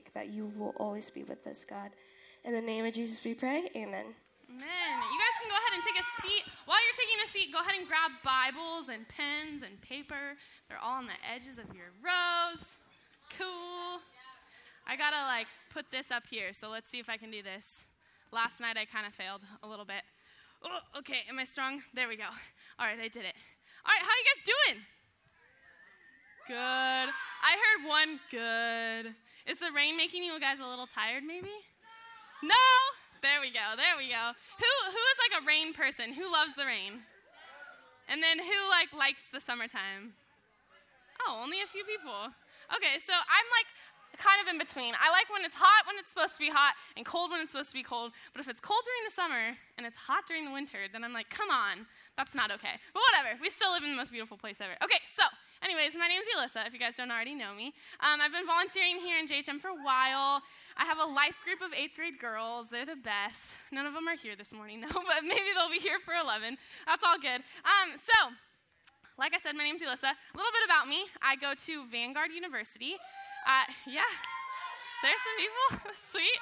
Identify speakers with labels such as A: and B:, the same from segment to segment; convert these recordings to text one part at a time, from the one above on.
A: take, that you will always be with us, God. In the name of Jesus, we pray. Amen.
B: Amen. You guys can go ahead and take a seat. While you're taking a seat, go ahead and grab Bibles and pens and paper. They're all on the edges of your rows. Cool. I gotta like put this up here, so let's see if I can do this. Last night I kind of failed a little bit. Oh, okay, am I strong? There we go. All right, I did it. All right, how you guys doing? Good. I heard one good. Is the rain making you guys a little tired maybe? No? There we go. There we go. Who who is like a rain person? Who loves the rain? And then who like likes the summertime? Oh, only a few people. Okay, so I'm like kind of in between. I like when it's hot when it's supposed to be hot and cold when it's supposed to be cold. But if it's cold during the summer and it's hot during the winter, then I'm like, come on, that's not okay. But whatever, we still live in the most beautiful place ever. Okay, so, anyways, my name's Elissa, if you guys don't already know me. Um, I've been volunteering here in JHM for a while. I have a life group of eighth grade girls. They're the best. None of them are here this morning, though, but maybe they'll be here for 11. That's all good. Um, so, like I said, my name's Elissa. A little bit about me I go to Vanguard University. Uh, yeah, there's some people. Sweet.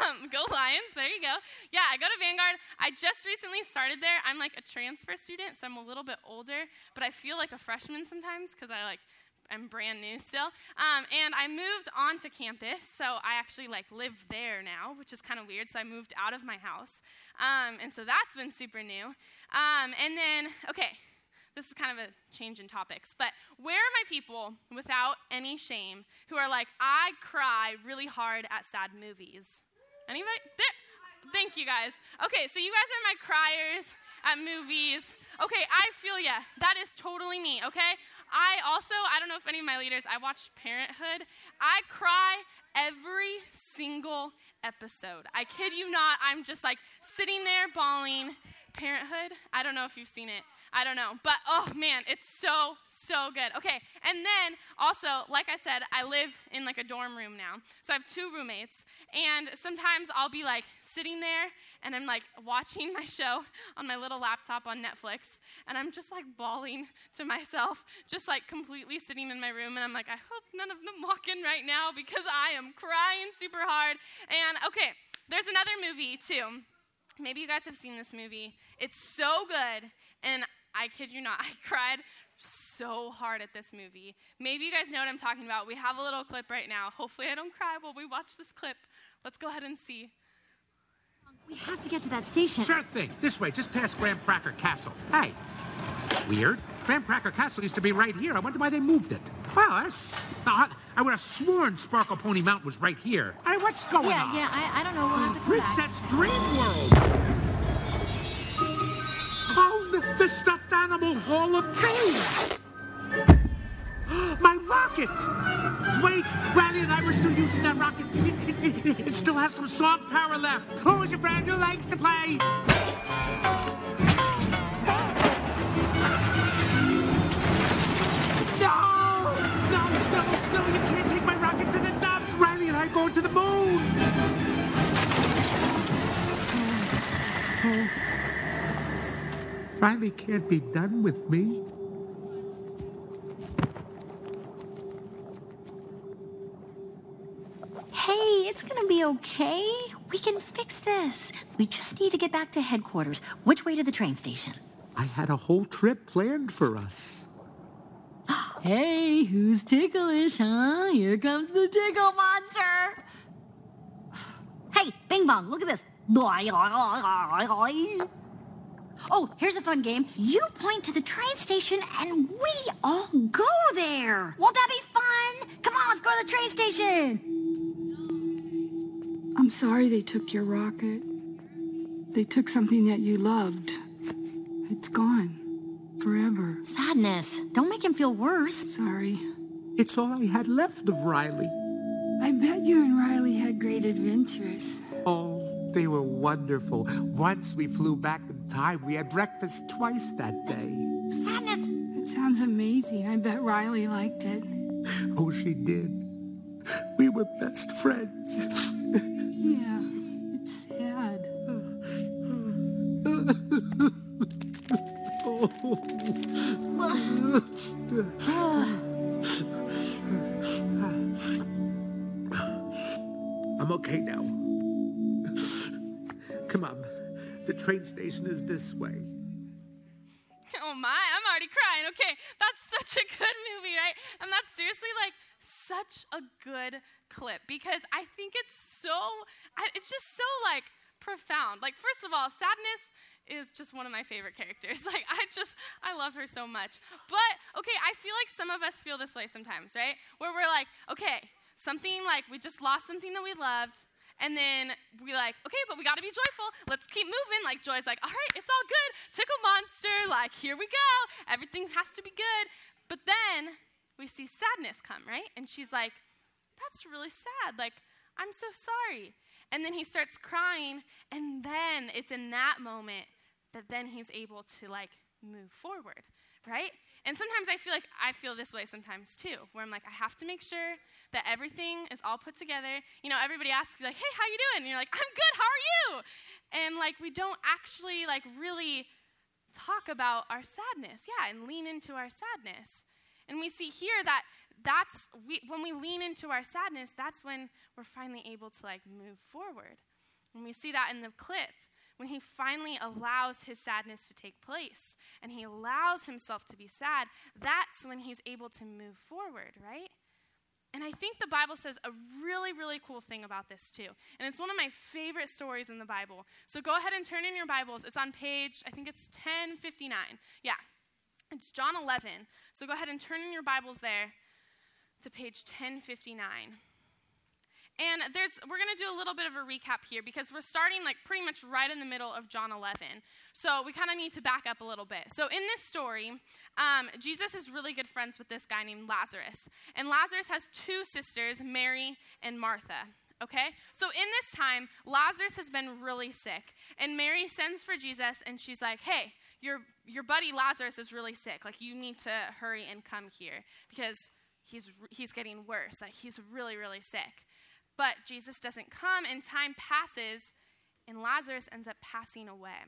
B: Um, go Lions. There you go. Yeah, I go to Vanguard. I just recently started there. I'm like a transfer student, so I'm a little bit older, but I feel like a freshman sometimes because I like I'm brand new still. Um, and I moved onto campus, so I actually like live there now, which is kind of weird. So I moved out of my house, um, and so that's been super new. Um, and then, okay, this is kind of a change in topics, but where are my people without any shame who are like, I cry really hard at sad movies? Anybody? There. Thank you guys. Okay, so you guys are my criers at movies. Okay, I feel ya. That is totally me, okay? I also, I don't know if any of my leaders, I watched Parenthood. I cry every single episode. I kid you not, I'm just like sitting there bawling. Parenthood, I don't know if you've seen it. I don't know. But oh man, it's so, so good. Okay, and then also, like I said, I live in like a dorm room now. So I have two roommates. And sometimes I'll be like sitting there and I'm like watching my show on my little laptop on Netflix. And I'm just like bawling to myself, just like completely sitting in my room. And I'm like, I hope none of them walk in right now because I am crying super hard. And okay, there's another movie too. Maybe you guys have seen this movie. It's so good. And I kid you not, I cried so hard at this movie. Maybe you guys know what I'm talking about. We have a little clip right now. Hopefully, I don't cry while we watch this clip. Let's go ahead and see.
C: We have to get to that station.
D: Sure thing. This way, just past Graham Cracker Castle. Hey. Weird. Graham Cracker Castle used to be right here. I wonder why they moved it. Wow, that's. I, I would have sworn Sparkle Pony Mountain was right here. Hey, what's going
C: yeah,
D: on?
C: yeah, I, I don't know. We'll have to come
D: Princess
C: back.
D: Dream World! Hall of Fame! My rocket! Wait, Riley and I were still using that rocket. It, it- it still has some song power left. Who's your friend who likes to play? Riley can't be done with me.
C: Hey, it's gonna be okay. We can fix this. We just need to get back to headquarters. Which way to the train station?
D: I had a whole trip planned for us.
C: Hey, who's ticklish, huh? Here comes the tickle monster. Hey, Bing Bong, look at this. Oh, here's a fun game. You point to the train station and we all go there. Won't that be fun? Come on, let's go to the train station.
E: I'm sorry they took your rocket. They took something that you loved. It's gone. Forever.
C: Sadness. Don't make him feel worse.
E: Sorry.
D: It's all I had left of Riley.
E: I bet you and Riley had great adventures.
D: Oh, they were wonderful. Once we flew back in time, we had breakfast twice that day.
C: Sadness.
E: It sounds amazing. I bet Riley liked it.
D: Oh, she did. We were best friends.
E: Yeah, it's sad.
D: I'm train station is this way.
B: Oh my, I'm already crying. Okay, that's such a good movie, right? And that's seriously like such a good clip because I think it's so, it's just so like profound. Like, first of all, sadness is just one of my favorite characters. Like, I just, I love her so much. But, okay, I feel like some of us feel this way sometimes, right? Where we're like, okay, something like we just lost something that we loved, and then we like, okay, but we gotta be joyful. Let's keep moving. Like Joy's like, all right, it's all good. Tickle monster, like here we go. Everything has to be good. But then we see sadness come, right? And she's like, that's really sad. Like, I'm so sorry. And then he starts crying, and then it's in that moment that then he's able to like move forward, right? And sometimes I feel like I feel this way sometimes too, where I'm like, I have to make sure that everything is all put together. You know, everybody asks you, like, "Hey, how you doing?" And you're like, "I'm good. How are you?" And like we don't actually like really talk about our sadness, yeah, and lean into our sadness. And we see here that that's we, when we lean into our sadness, that's when we're finally able to like move forward. And we see that in the clip when he finally allows his sadness to take place and he allows himself to be sad, that's when he's able to move forward, right? And I think the Bible says a really, really cool thing about this too. And it's one of my favorite stories in the Bible. So go ahead and turn in your Bibles. It's on page, I think it's 1059. Yeah, it's John 11. So go ahead and turn in your Bibles there to page 1059. And there's, we're going to do a little bit of a recap here because we're starting like pretty much right in the middle of John 11. So we kind of need to back up a little bit. So in this story, um, Jesus is really good friends with this guy named Lazarus. And Lazarus has two sisters, Mary and Martha. Okay? So in this time, Lazarus has been really sick. And Mary sends for Jesus and she's like, hey, your, your buddy Lazarus is really sick. Like, you need to hurry and come here because he's, he's getting worse. Like, he's really, really sick. But Jesus doesn't come, and time passes, and Lazarus ends up passing away.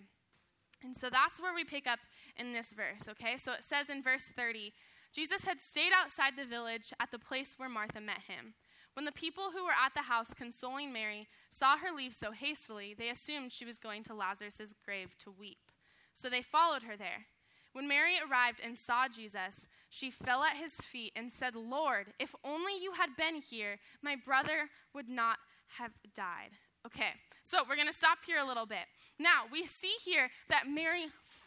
B: And so that's where we pick up in this verse, okay? So it says in verse 30 Jesus had stayed outside the village at the place where Martha met him. When the people who were at the house consoling Mary saw her leave so hastily, they assumed she was going to Lazarus' grave to weep. So they followed her there. When Mary arrived and saw Jesus, she fell at his feet and said, Lord, if only you had been here, my brother would not have died. Okay, so we're going to stop here a little bit. Now, we see here that Mary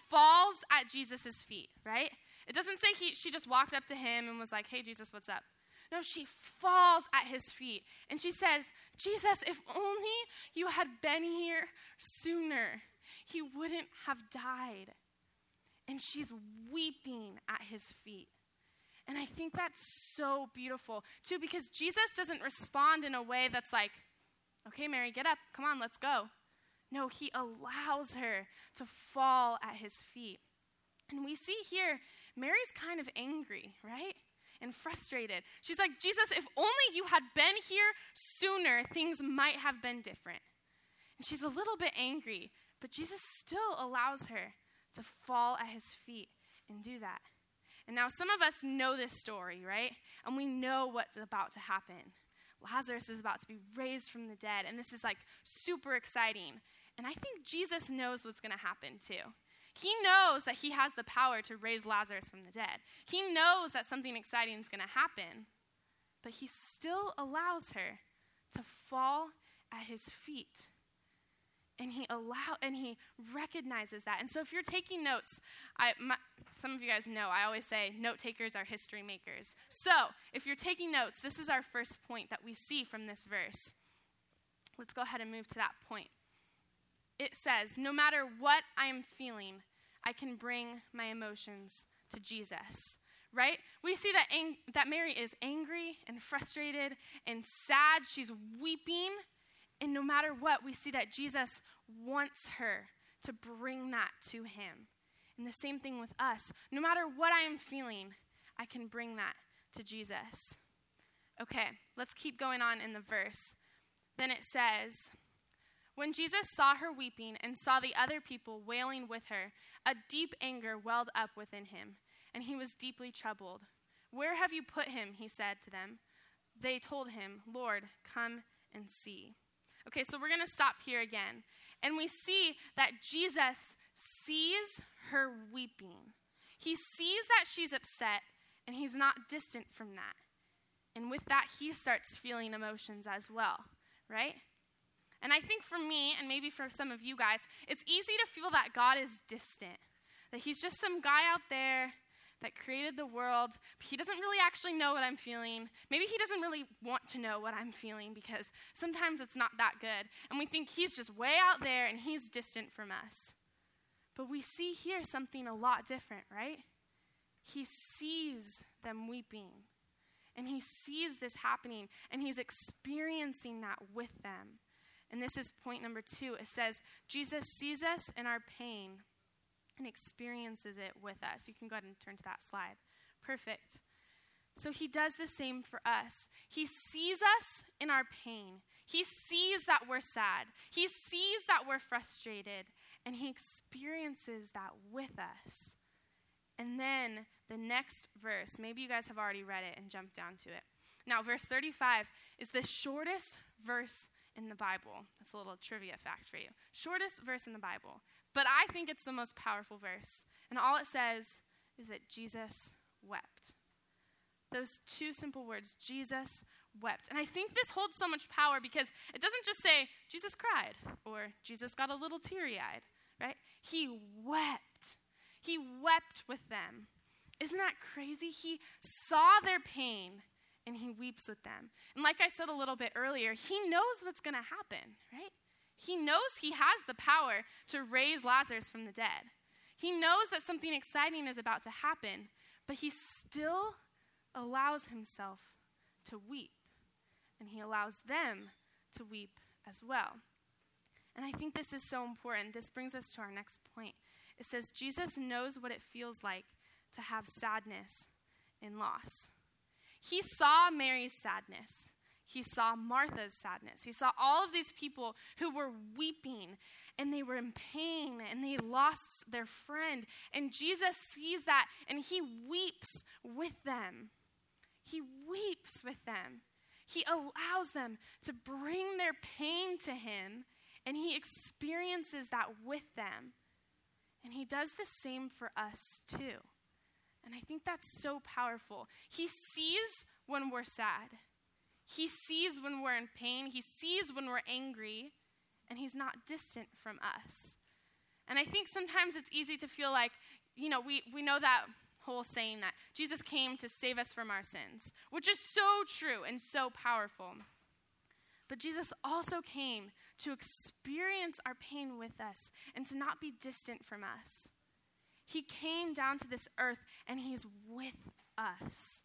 B: falls at Jesus' feet, right? It doesn't say he, she just walked up to him and was like, hey, Jesus, what's up? No, she falls at his feet and she says, Jesus, if only you had been here sooner, he wouldn't have died and she's weeping at his feet. And I think that's so beautiful, too, because Jesus doesn't respond in a way that's like, okay, Mary, get up, come on, let's go. No, he allows her to fall at his feet. And we see here, Mary's kind of angry, right? And frustrated. She's like, Jesus, if only you had been here sooner, things might have been different. And she's a little bit angry, but Jesus still allows her to fall at his feet and do that. And now some of us know this story, right? And we know what's about to happen. Lazarus is about to be raised from the dead, and this is like super exciting. And I think Jesus knows what's going to happen too. He knows that he has the power to raise Lazarus from the dead. He knows that something exciting is going to happen, but he still allows her to fall at his feet and he allow and he recognizes that. And so if you're taking notes I, my, some of you guys know i always say note takers are history makers. So if you're taking notes this is our first point that we see from this verse. Let's go ahead and move to that point. It says no matter what i am feeling i can bring my emotions to jesus. Right? We see that, ang- that mary is angry and frustrated and sad. She's weeping. And no matter what, we see that Jesus wants her to bring that to him. And the same thing with us. No matter what I am feeling, I can bring that to Jesus. Okay, let's keep going on in the verse. Then it says, When Jesus saw her weeping and saw the other people wailing with her, a deep anger welled up within him, and he was deeply troubled. Where have you put him? He said to them. They told him, Lord, come and see. Okay, so we're going to stop here again. And we see that Jesus sees her weeping. He sees that she's upset, and he's not distant from that. And with that, he starts feeling emotions as well, right? And I think for me, and maybe for some of you guys, it's easy to feel that God is distant, that he's just some guy out there that created the world, but he doesn't really actually know what I'm feeling. Maybe he doesn't really want to know what I'm feeling because sometimes it's not that good. And we think he's just way out there and he's distant from us. But we see here something a lot different, right? He sees them weeping. And he sees this happening and he's experiencing that with them. And this is point number two. It says, Jesus sees us in our pain and experiences it with us. You can go ahead and turn to that slide. Perfect. So he does the same for us. He sees us in our pain. He sees that we're sad. He sees that we're frustrated. And he experiences that with us. And then the next verse, maybe you guys have already read it and jumped down to it. Now, verse 35 is the shortest verse in the Bible. That's a little trivia fact for you. Shortest verse in the Bible. But I think it's the most powerful verse. And all it says is that Jesus wept. Those two simple words, Jesus wept. And I think this holds so much power because it doesn't just say Jesus cried or Jesus got a little teary eyed, right? He wept. He wept with them. Isn't that crazy? He saw their pain and he weeps with them. And like I said a little bit earlier, he knows what's going to happen, right? He knows he has the power to raise Lazarus from the dead. He knows that something exciting is about to happen, but he still allows himself to weep. And he allows them to weep as well. And I think this is so important. This brings us to our next point. It says, Jesus knows what it feels like to have sadness and loss. He saw Mary's sadness. He saw Martha's sadness. He saw all of these people who were weeping and they were in pain and they lost their friend. And Jesus sees that and he weeps with them. He weeps with them. He allows them to bring their pain to him and he experiences that with them. And he does the same for us too. And I think that's so powerful. He sees when we're sad. He sees when we're in pain, He sees when we're angry, and He's not distant from us. And I think sometimes it's easy to feel like, you know, we, we know that whole saying that Jesus came to save us from our sins, which is so true and so powerful. But Jesus also came to experience our pain with us and to not be distant from us. He came down to this earth and He's with us.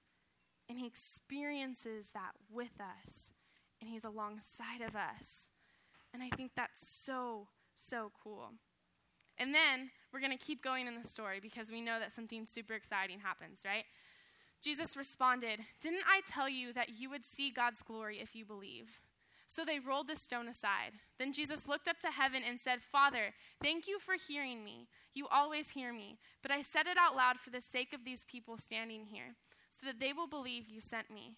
B: And he experiences that with us. And he's alongside of us. And I think that's so, so cool. And then we're going to keep going in the story because we know that something super exciting happens, right? Jesus responded, Didn't I tell you that you would see God's glory if you believe? So they rolled the stone aside. Then Jesus looked up to heaven and said, Father, thank you for hearing me. You always hear me. But I said it out loud for the sake of these people standing here so that they will believe you sent me.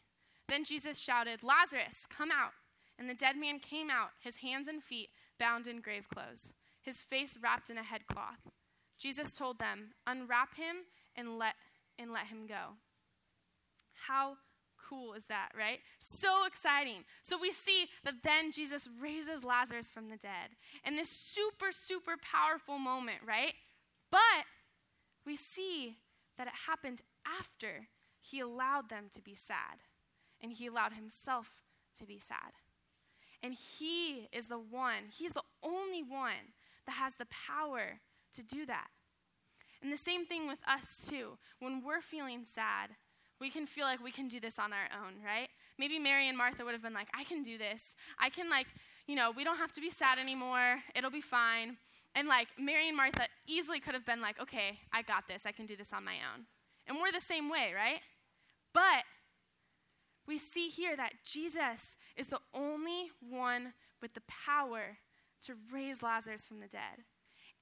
B: Then Jesus shouted, Lazarus, come out. And the dead man came out, his hands and feet bound in grave clothes, his face wrapped in a headcloth. Jesus told them, Unwrap him and let, and let him go. How cool is that, right? So exciting. So we see that then Jesus raises Lazarus from the dead. And this super, super powerful moment, right? But we see that it happened after he allowed them to be sad, and he allowed himself to be sad. And he is the one, he's the only one that has the power to do that. And the same thing with us, too. When we're feeling sad, we can feel like we can do this on our own, right? Maybe Mary and Martha would have been like, I can do this. I can, like, you know, we don't have to be sad anymore. It'll be fine. And, like, Mary and Martha easily could have been like, okay, I got this. I can do this on my own. And we're the same way, right? But we see here that Jesus is the only one with the power to raise Lazarus from the dead.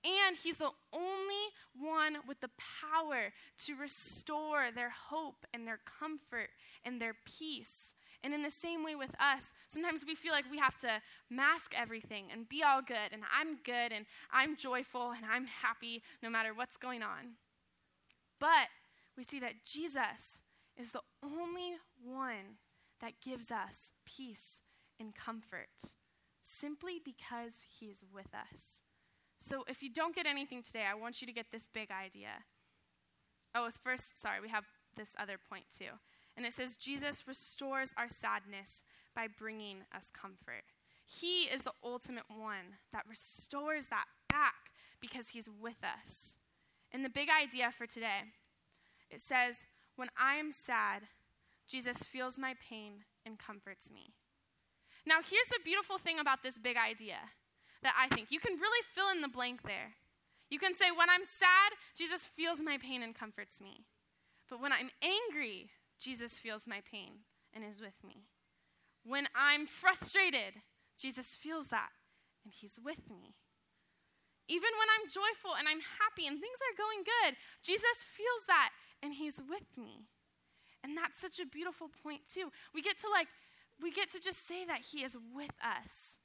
B: And he's the only one with the power to restore their hope and their comfort and their peace And in the same way with us, sometimes we feel like we have to mask everything and be all good, and I'm good, and I'm joyful, and I'm happy no matter what's going on. But we see that Jesus is the only one that gives us peace and comfort simply because he is with us. So if you don't get anything today, I want you to get this big idea. Oh, first, sorry, we have this other point too. And it says, Jesus restores our sadness by bringing us comfort. He is the ultimate one that restores that back because he's with us. And the big idea for today, it says, When I'm sad, Jesus feels my pain and comforts me. Now, here's the beautiful thing about this big idea that I think you can really fill in the blank there. You can say, When I'm sad, Jesus feels my pain and comforts me. But when I'm angry, Jesus feels my pain and is with me. When I'm frustrated, Jesus feels that and he's with me. Even when I'm joyful and I'm happy and things are going good, Jesus feels that and he's with me. And that's such a beautiful point, too. We get to like, we get to just say that he is with us.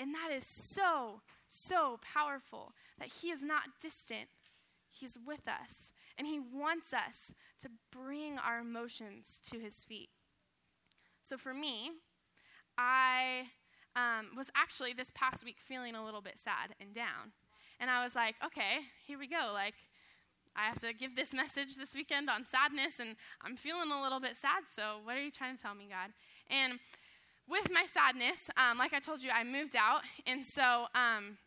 B: And that is so, so powerful that he is not distant, he's with us. And he wants us to bring our emotions to his feet. So for me, I um, was actually this past week feeling a little bit sad and down. And I was like, okay, here we go. Like, I have to give this message this weekend on sadness, and I'm feeling a little bit sad, so what are you trying to tell me, God? And with my sadness, um, like I told you, I moved out, and so um,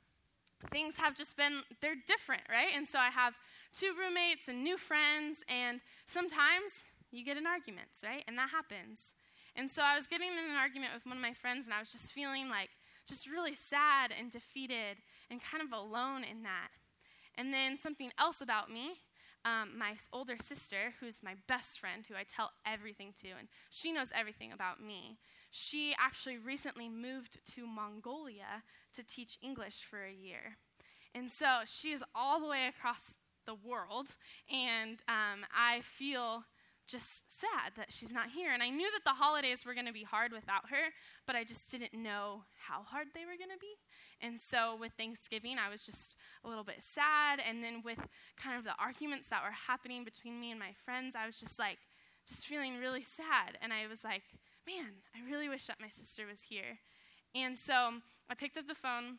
B: things have just been, they're different, right? And so I have two roommates and new friends, and sometimes you get in arguments, right? And that happens. And so I was getting in an argument with one of my friends, and I was just feeling like, just really sad and defeated and kind of alone in that. And then something else about me um, my older sister, who's my best friend, who I tell everything to, and she knows everything about me, she actually recently moved to Mongolia to teach English for a year. And so she is all the way across the world, and um, I feel just sad that she's not here. And I knew that the holidays were going to be hard without her, but I just didn't know how hard they were going to be. And so with Thanksgiving, I was just a little bit sad. And then with kind of the arguments that were happening between me and my friends, I was just like, just feeling really sad. And I was like, man, I really wish that my sister was here. And so um, I picked up the phone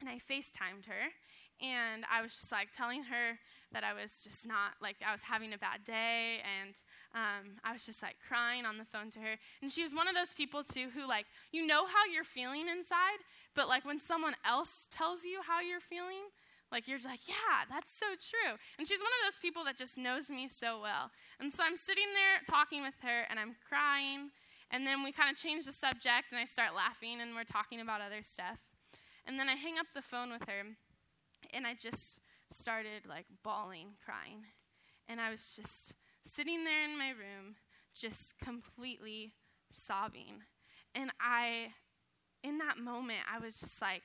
B: and I FaceTimed her. And I was just like telling her that I was just not, like, I was having a bad day. And um, I was just like crying on the phone to her. And she was one of those people, too, who, like, you know how you're feeling inside, but, like, when someone else tells you how you're feeling, like, you're like, yeah, that's so true. And she's one of those people that just knows me so well. And so I'm sitting there talking with her, and I'm crying. And then we kind of change the subject, and I start laughing, and we're talking about other stuff. And then I hang up the phone with her and I just started like bawling, crying. And I was just sitting there in my room, just completely sobbing. And I, in that moment, I was just like,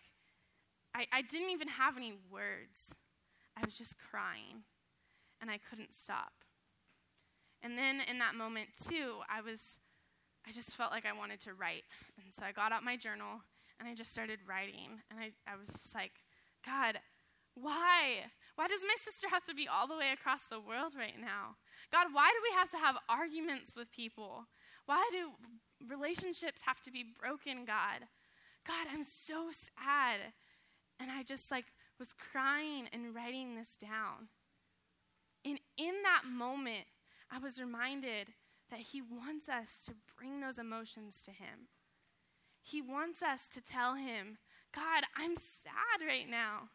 B: I, I didn't even have any words. I was just crying, and I couldn't stop. And then in that moment, too, I was, I just felt like I wanted to write. And so I got out my journal and I just started writing. And I, I was just like, God, why? Why does my sister have to be all the way across the world right now? God, why do we have to have arguments with people? Why do relationships have to be broken, God? God, I'm so sad. And I just like was crying and writing this down. And in that moment, I was reminded that He wants us to bring those emotions to Him. He wants us to tell Him, God, I'm sad right now.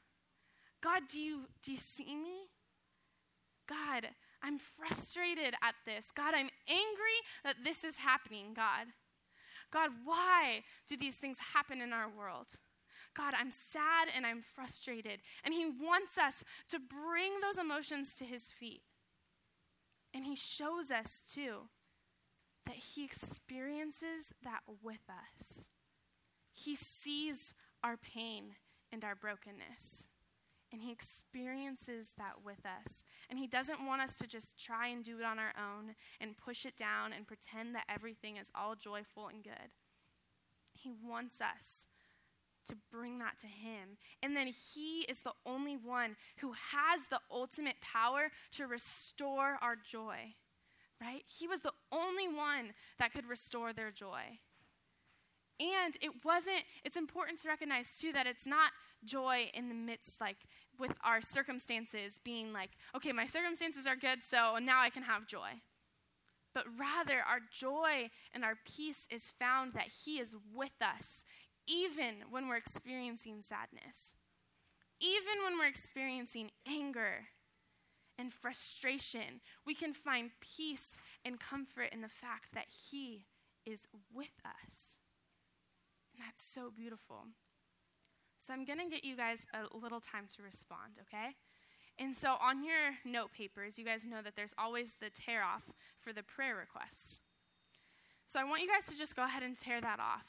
B: God, do you, do you see me? God, I'm frustrated at this. God, I'm angry that this is happening, God. God, why do these things happen in our world? God, I'm sad and I'm frustrated. And He wants us to bring those emotions to His feet. And He shows us, too, that He experiences that with us. He sees our pain and our brokenness And He experiences that with us. And He doesn't want us to just try and do it on our own and push it down and pretend that everything is all joyful and good. He wants us to bring that to Him. And then He is the only one who has the ultimate power to restore our joy, right? He was the only one that could restore their joy. And it wasn't, it's important to recognize too that it's not joy in the midst, like with our circumstances being like, okay, my circumstances are good, so now I can have joy. But rather, our joy and our peace is found that He is with us, even when we're experiencing sadness, even when we're experiencing anger and frustration. We can find peace and comfort in the fact that He is with us. That's so beautiful. So I'm going to get you guys a little time to respond, okay? And so on your note papers, you guys know that there's always the tear off for the prayer requests. So I want you guys to just go ahead and tear that off.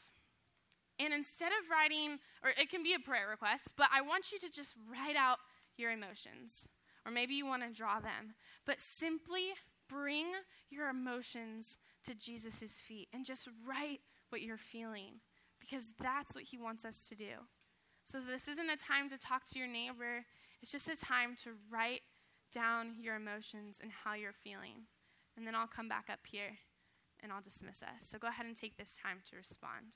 B: And instead of writing, or it can be a prayer request, but I want you to just write out your emotions. Or maybe you want to draw them. But simply bring your emotions to Jesus' feet and just write what you're feeling because that's what he wants us to do. So this isn't a time to talk to your neighbor, it's just a time to write down your emotions and how you're feeling. And then I'll come back up here and I'll dismiss us. So go ahead and take this time to respond.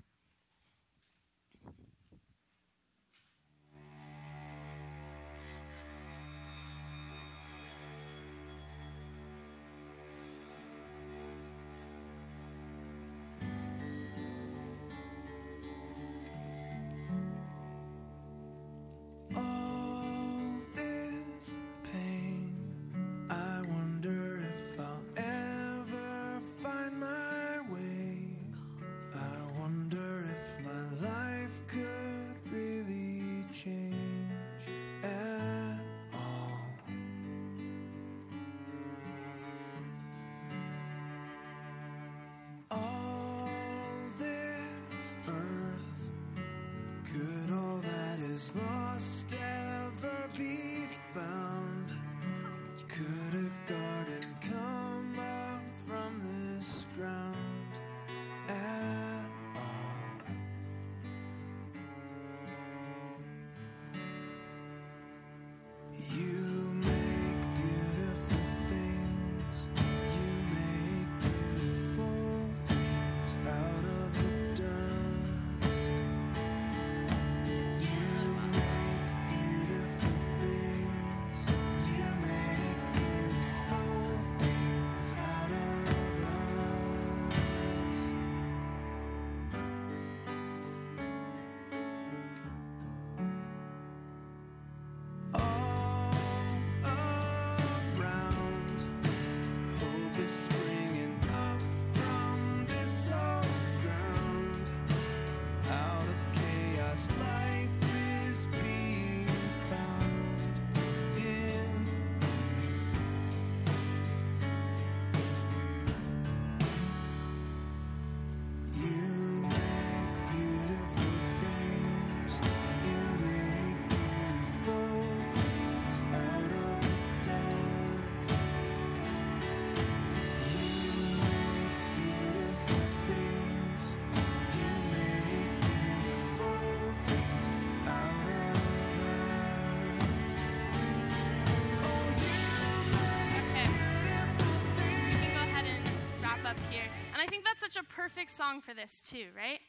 B: Perfect song for this, too, right?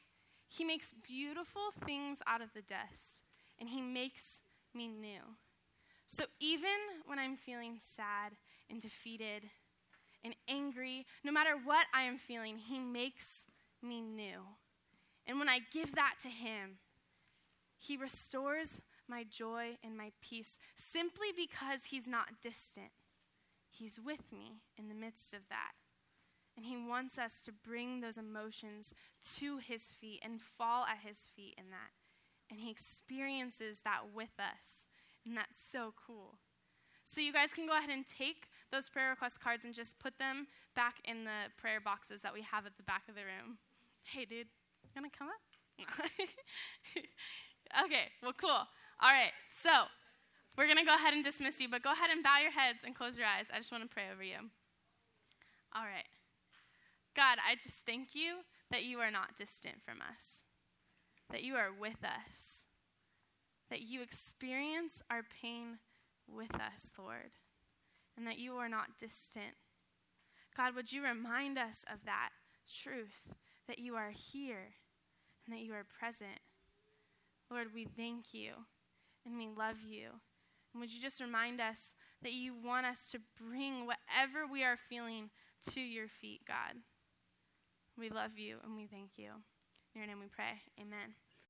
B: He makes beautiful things out of the dust, and He makes me new. So even when I'm feeling sad and defeated and angry, no matter what I am feeling, He makes me new. And when I give that to Him, He restores my joy and my peace simply because He's not distant. He's with me in the midst of that. And He wants us to bring those emotions to His feet and fall at His feet in that. And He experiences that with us. And that's so cool. So, you guys can go ahead and take those prayer request cards and just put them back in the prayer boxes that we have at the back of the room. Hey, dude, you gonna come up? okay, well, cool. All right, so we're going to go ahead and dismiss you, but go ahead and bow your heads and close your eyes. I just want to pray over you. All right. God, I just thank you that you are not distant from us, that you are with us, that you experience our pain with us, Lord, and that you are not distant. God, would you remind us of that truth, that you are here and that you are present? Lord, we thank you and we love you. And would you just remind us that you want us to bring whatever we are feeling to your feet, God? We love you and we thank you. In your name we pray. Amen.